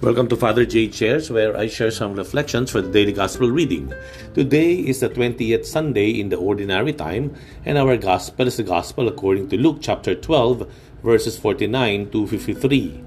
Welcome to Father J Chairs, where I share some reflections for the daily gospel reading. Today is the 20th Sunday in the ordinary time, and our gospel is the gospel according to Luke chapter 12, verses 49 to 53.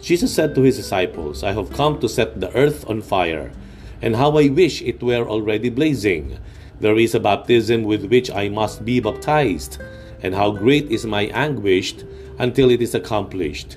Jesus said to his disciples, I have come to set the earth on fire, and how I wish it were already blazing. There is a baptism with which I must be baptized, and how great is my anguish until it is accomplished.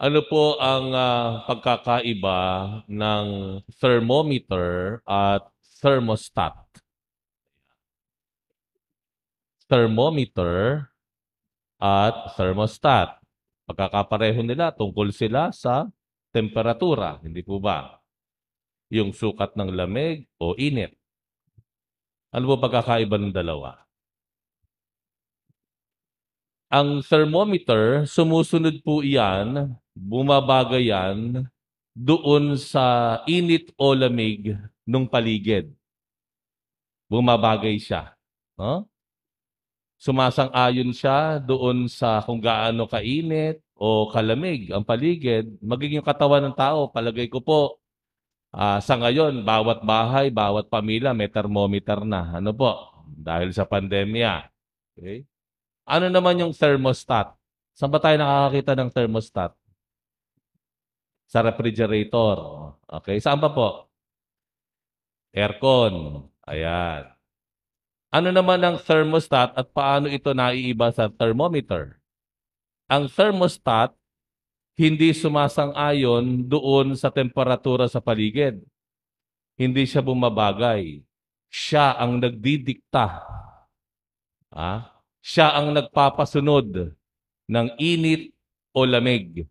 Ano po ang uh, pagkakaiba ng thermometer at thermostat? Thermometer at thermostat. Pagkakapareho nila, tungkol sila sa temperatura, hindi po ba? Yung sukat ng lamig o init. Ano po pagkakaiba ng dalawa? Ang thermometer, sumusunod po iyan, bumabaga yan doon sa init o lamig ng paligid. Bumabagay siya. No? Sumasang-ayon siya doon sa kung gaano kainit o kalamig ang paligid. Magiging katawan ng tao, palagay ko po, uh, sa ngayon, bawat bahay, bawat pamilya may thermometer na. Ano po? Dahil sa pandemya. Okay? Ano naman yung thermostat? Saan ba tayo nakakakita ng thermostat? Sa refrigerator. Okay, saan pa po? Aircon. Ayan. Ano naman ang thermostat at paano ito naiiba sa thermometer? Ang thermostat hindi sumasang-ayon doon sa temperatura sa paligid. Hindi siya bumabagay. Siya ang nagdidikta. Ah? siya ang nagpapasunod ng init o lamig.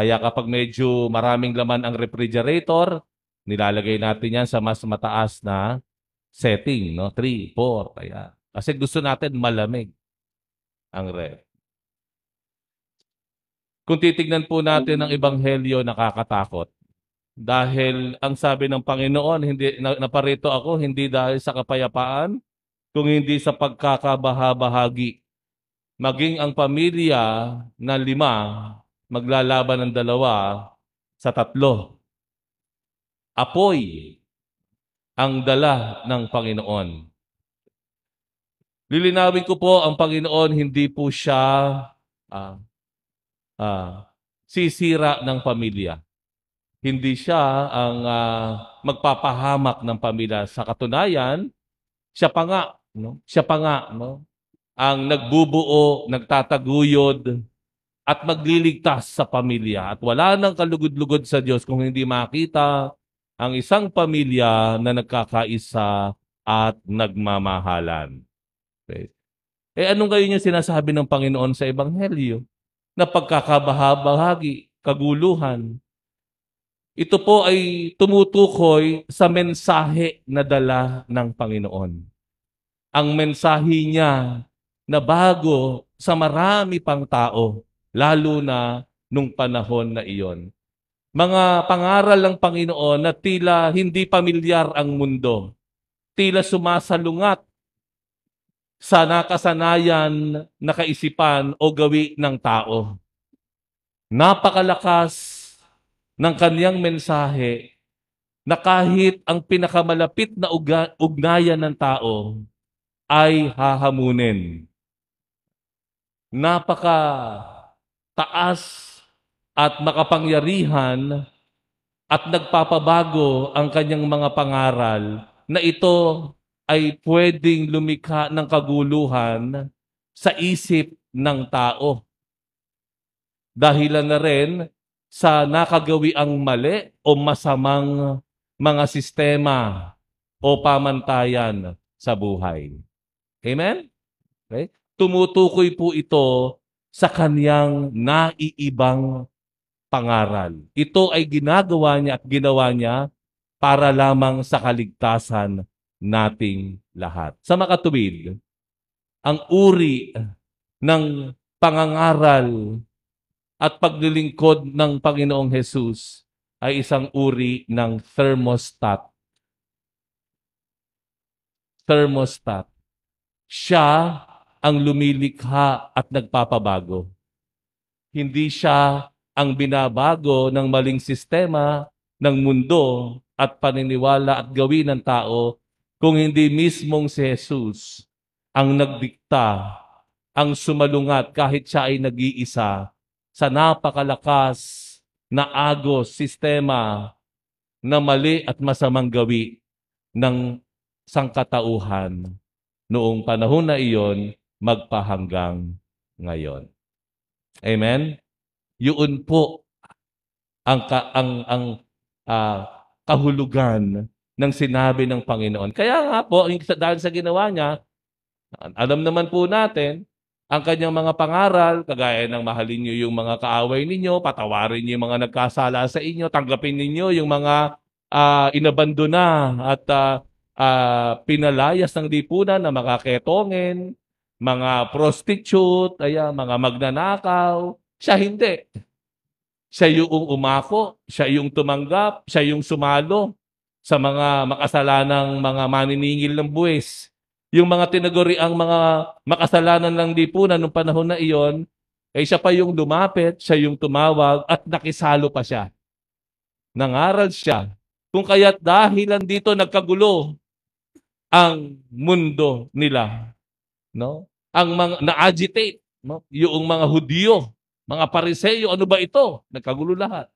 Kaya kapag medyo maraming laman ang refrigerator, nilalagay natin yan sa mas mataas na setting, no? 3, 4, kaya. Kasi gusto natin malamig ang ref. Kung titignan po natin ang ebanghelyo, nakakatakot. Dahil ang sabi ng Panginoon, hindi naparito ako hindi dahil sa kapayapaan, kung hindi sa pagkakabahabahagi. Maging ang pamilya na lima maglalaban ng dalawa sa tatlo. Apoy ang dala ng Panginoon. Lilinawin ko po ang Panginoon, hindi po siya uh, uh, sisira ng pamilya. Hindi siya ang uh, magpapahamak ng pamilya. Sa katunayan, siya pa nga No? Siya pa nga, no? ang nagbubuo, nagtataguyod, at magliligtas sa pamilya. At wala nang kalugod-lugod sa Diyos kung hindi makita ang isang pamilya na nagkakaisa at nagmamahalan. Okay. Eh anong gayon yung sinasabi ng Panginoon sa Ebanghelyo? Na pagkakabahabahagi, kaguluhan. Ito po ay tumutukoy sa mensahe na dala ng Panginoon ang mensahe niya na bago sa marami pang tao, lalo na nung panahon na iyon. Mga pangaral ng Panginoon na tila hindi pamilyar ang mundo, tila sumasalungat sa nakasanayan na kaisipan o gawi ng tao. Napakalakas ng kaniyang mensahe na kahit ang pinakamalapit na ugnayan ng tao ay hahamunin. Napaka taas at makapangyarihan at nagpapabago ang kanyang mga pangaral na ito ay pwedeng lumikha ng kaguluhan sa isip ng tao. Dahilan na rin sa nakagawi ang mali o masamang mga sistema o pamantayan sa buhay. Amen? Okay? Tumutukoy po ito sa kanyang naiibang pangaral. Ito ay ginagawa niya at ginawa niya para lamang sa kaligtasan nating lahat. Sa makatuwid, ang uri ng pangangaral at paglilingkod ng Panginoong Hesus ay isang uri ng thermostat. Thermostat. Siya ang lumilikha at nagpapabago. Hindi siya ang binabago ng maling sistema ng mundo at paniniwala at gawin ng tao kung hindi mismong si Jesus ang nagdikta, ang sumalungat kahit siya ay nag-iisa sa napakalakas na agos, sistema na mali at masamang gawi ng sangkatauhan noong panahon na iyon magpahanggang ngayon. Amen? Yun po ang ka, ang ang uh, kahulugan ng sinabi ng Panginoon. Kaya nga po, dahil sa ginawa niya, alam naman po natin, ang kanyang mga pangaral, kagaya ng mahalin niyo yung mga kaaway ninyo, patawarin niyo yung mga nagkasala sa inyo, tanggapin ninyo yung mga uh, inabandona at uh, uh, pinalayas ng lipunan na mga ketongin, mga prostitute, ayan, mga magnanakaw. Siya hindi. Siya yung umako, siya yung tumanggap, siya yung sumalo sa mga makasalanang mga maniningil ng buwis yung mga tinaguri ang mga makasalanan ng lipunan nung panahon na iyon, ay eh, siya pa yung lumapit, siya yung tumawag at nakisalo pa siya. Nangaral siya. Kung kaya't dahilan dito nagkagulo ang mundo nila. No? Ang mga na-agitate, yung mga Hudyo, mga Pariseyo, ano ba ito? Nagkagulo lahat.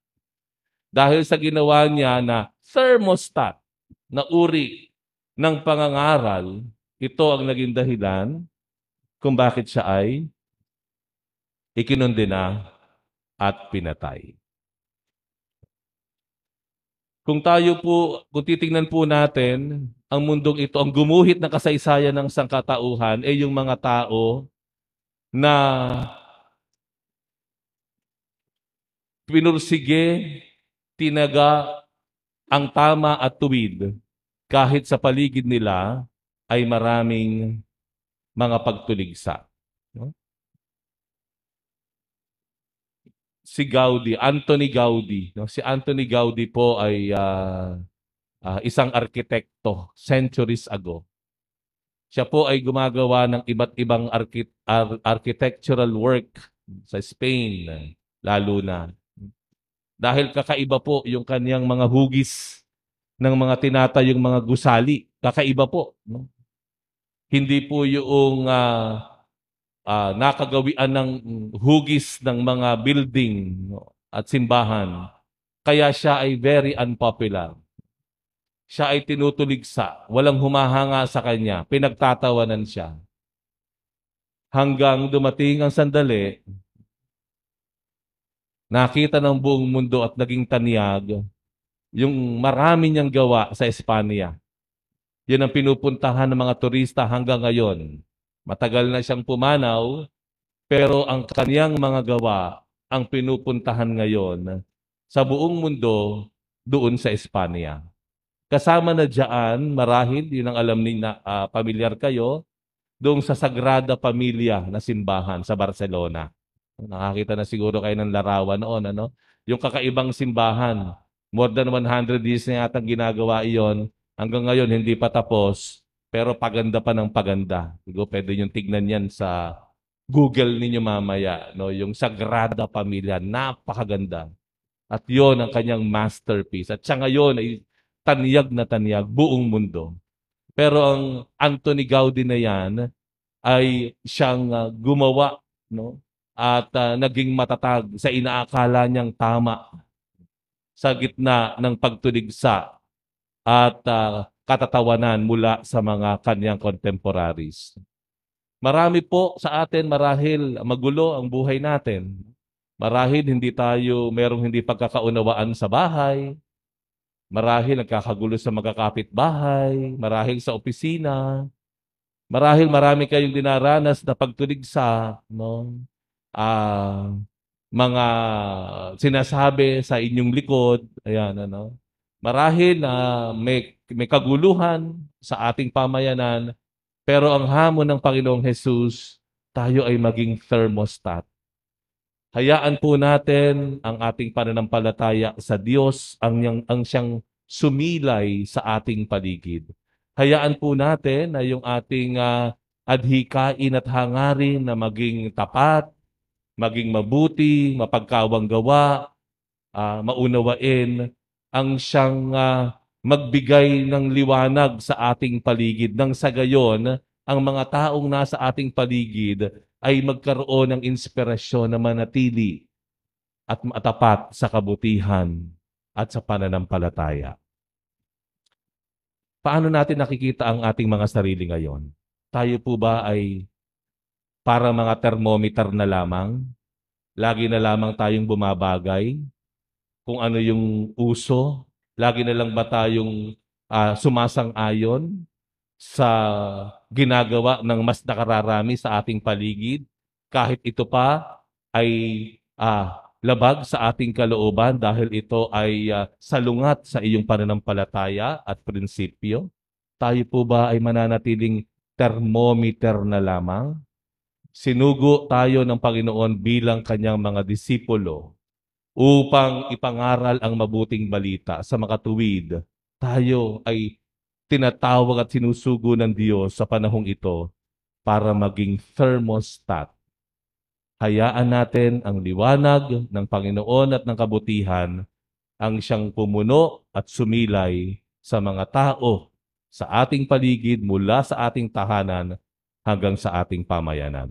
Dahil sa ginawa niya na thermostat na uri ng pangangaral ito ang naging dahilan kung bakit siya ay ikinundina at pinatay. Kung tayo po, kung titingnan po natin, ang mundong ito, ang gumuhit ng kasaysayan ng sangkatauhan ay yung mga tao na pinursige, tinaga ang tama at tuwid kahit sa paligid nila ay maraming mga pagtuligsa. No? Si Gaudi, Anthony Gaudi. No? Si Anthony Gaudi po ay uh, uh, isang arkitekto centuries ago. Siya po ay gumagawa ng iba't ibang archi- ar- architectural work sa Spain, lalo na. Dahil kakaiba po yung kanyang mga hugis ng mga tinatayong mga gusali. Kakaiba po. No? Hindi po yung uh, uh, nakagawian ng hugis ng mga building no, at simbahan. Kaya siya ay very unpopular. Siya ay tinutuligsa. Walang humahanga sa kanya. Pinagtatawanan siya. Hanggang dumating ang sandali, nakita ng buong mundo at naging tanyag yung marami niyang gawa sa Espanya. Yan ang pinupuntahan ng mga turista hanggang ngayon. Matagal na siyang pumanaw, pero ang kaniyang mga gawa ang pinupuntahan ngayon sa buong mundo doon sa Espanya. Kasama na diyan, marahil, yun ang alam ni na uh, pamilyar kayo, doon sa Sagrada Familia na simbahan sa Barcelona. Nakakita na siguro kayo ng larawan noon, ano? Yung kakaibang simbahan. More than 100 years na yata ginagawa iyon Hanggang ngayon, hindi pa tapos, pero paganda pa ng paganda. Siguro pwede nyo tignan yan sa Google ninyo mamaya. No? Yung Sagrada Pamilya, napakaganda. At yon ang kanyang masterpiece. At siya ngayon ay taniyag na taniyag buong mundo. Pero ang Anthony Gaudi na yan ay siyang uh, gumawa no? at uh, naging matatag sa inaakala niyang tama sa gitna ng pagtuligsa at uh, katatawanan mula sa mga kanyang contemporaries. Marami po sa atin marahil magulo ang buhay natin. Marahil hindi tayo merong hindi pagkakaunawaan sa bahay. Marahil nagkakagulo sa magkakapit bahay. Marahil sa opisina. Marahil marami kayong dinaranas na pagtuligsa. No? ah, mga sinasabi sa inyong likod. Ayan, ano. Marahil na may, may kaguluhan sa ating pamayanan, pero ang hamon ng Panginoong Jesus, tayo ay maging thermostat. Hayaan po natin ang ating pananampalataya sa Diyos ang, yang, ang siyang sumilay sa ating paligid. Hayaan po natin na yung ating uh, adhikain at hangarin na maging tapat, maging mabuti, mapagkawang gawa, uh, maunawain ang siyang uh, magbigay ng liwanag sa ating paligid nang sa gayon ang mga taong nasa ating paligid ay magkaroon ng inspirasyon na manatili at matapat sa kabutihan at sa pananampalataya. Paano natin nakikita ang ating mga sarili ngayon? Tayo po ba ay para mga thermometer na lamang? Lagi na lamang tayong bumabagay? kung ano yung uso? Lagi na lang ba tayong uh, sumasang-ayon sa ginagawa ng mas nakararami sa ating paligid? Kahit ito pa ay uh, labag sa ating kalooban dahil ito ay uh, salungat sa iyong pananampalataya at prinsipyo? Tayo po ba ay mananatiling thermometer na lamang? Sinugo tayo ng Panginoon bilang kanyang mga disipulo upang ipangaral ang mabuting balita sa makatuwid. Tayo ay tinatawag at sinusugo ng Diyos sa panahong ito para maging thermostat. Hayaan natin ang liwanag ng Panginoon at ng kabutihan ang siyang pumuno at sumilay sa mga tao sa ating paligid mula sa ating tahanan hanggang sa ating pamayanan.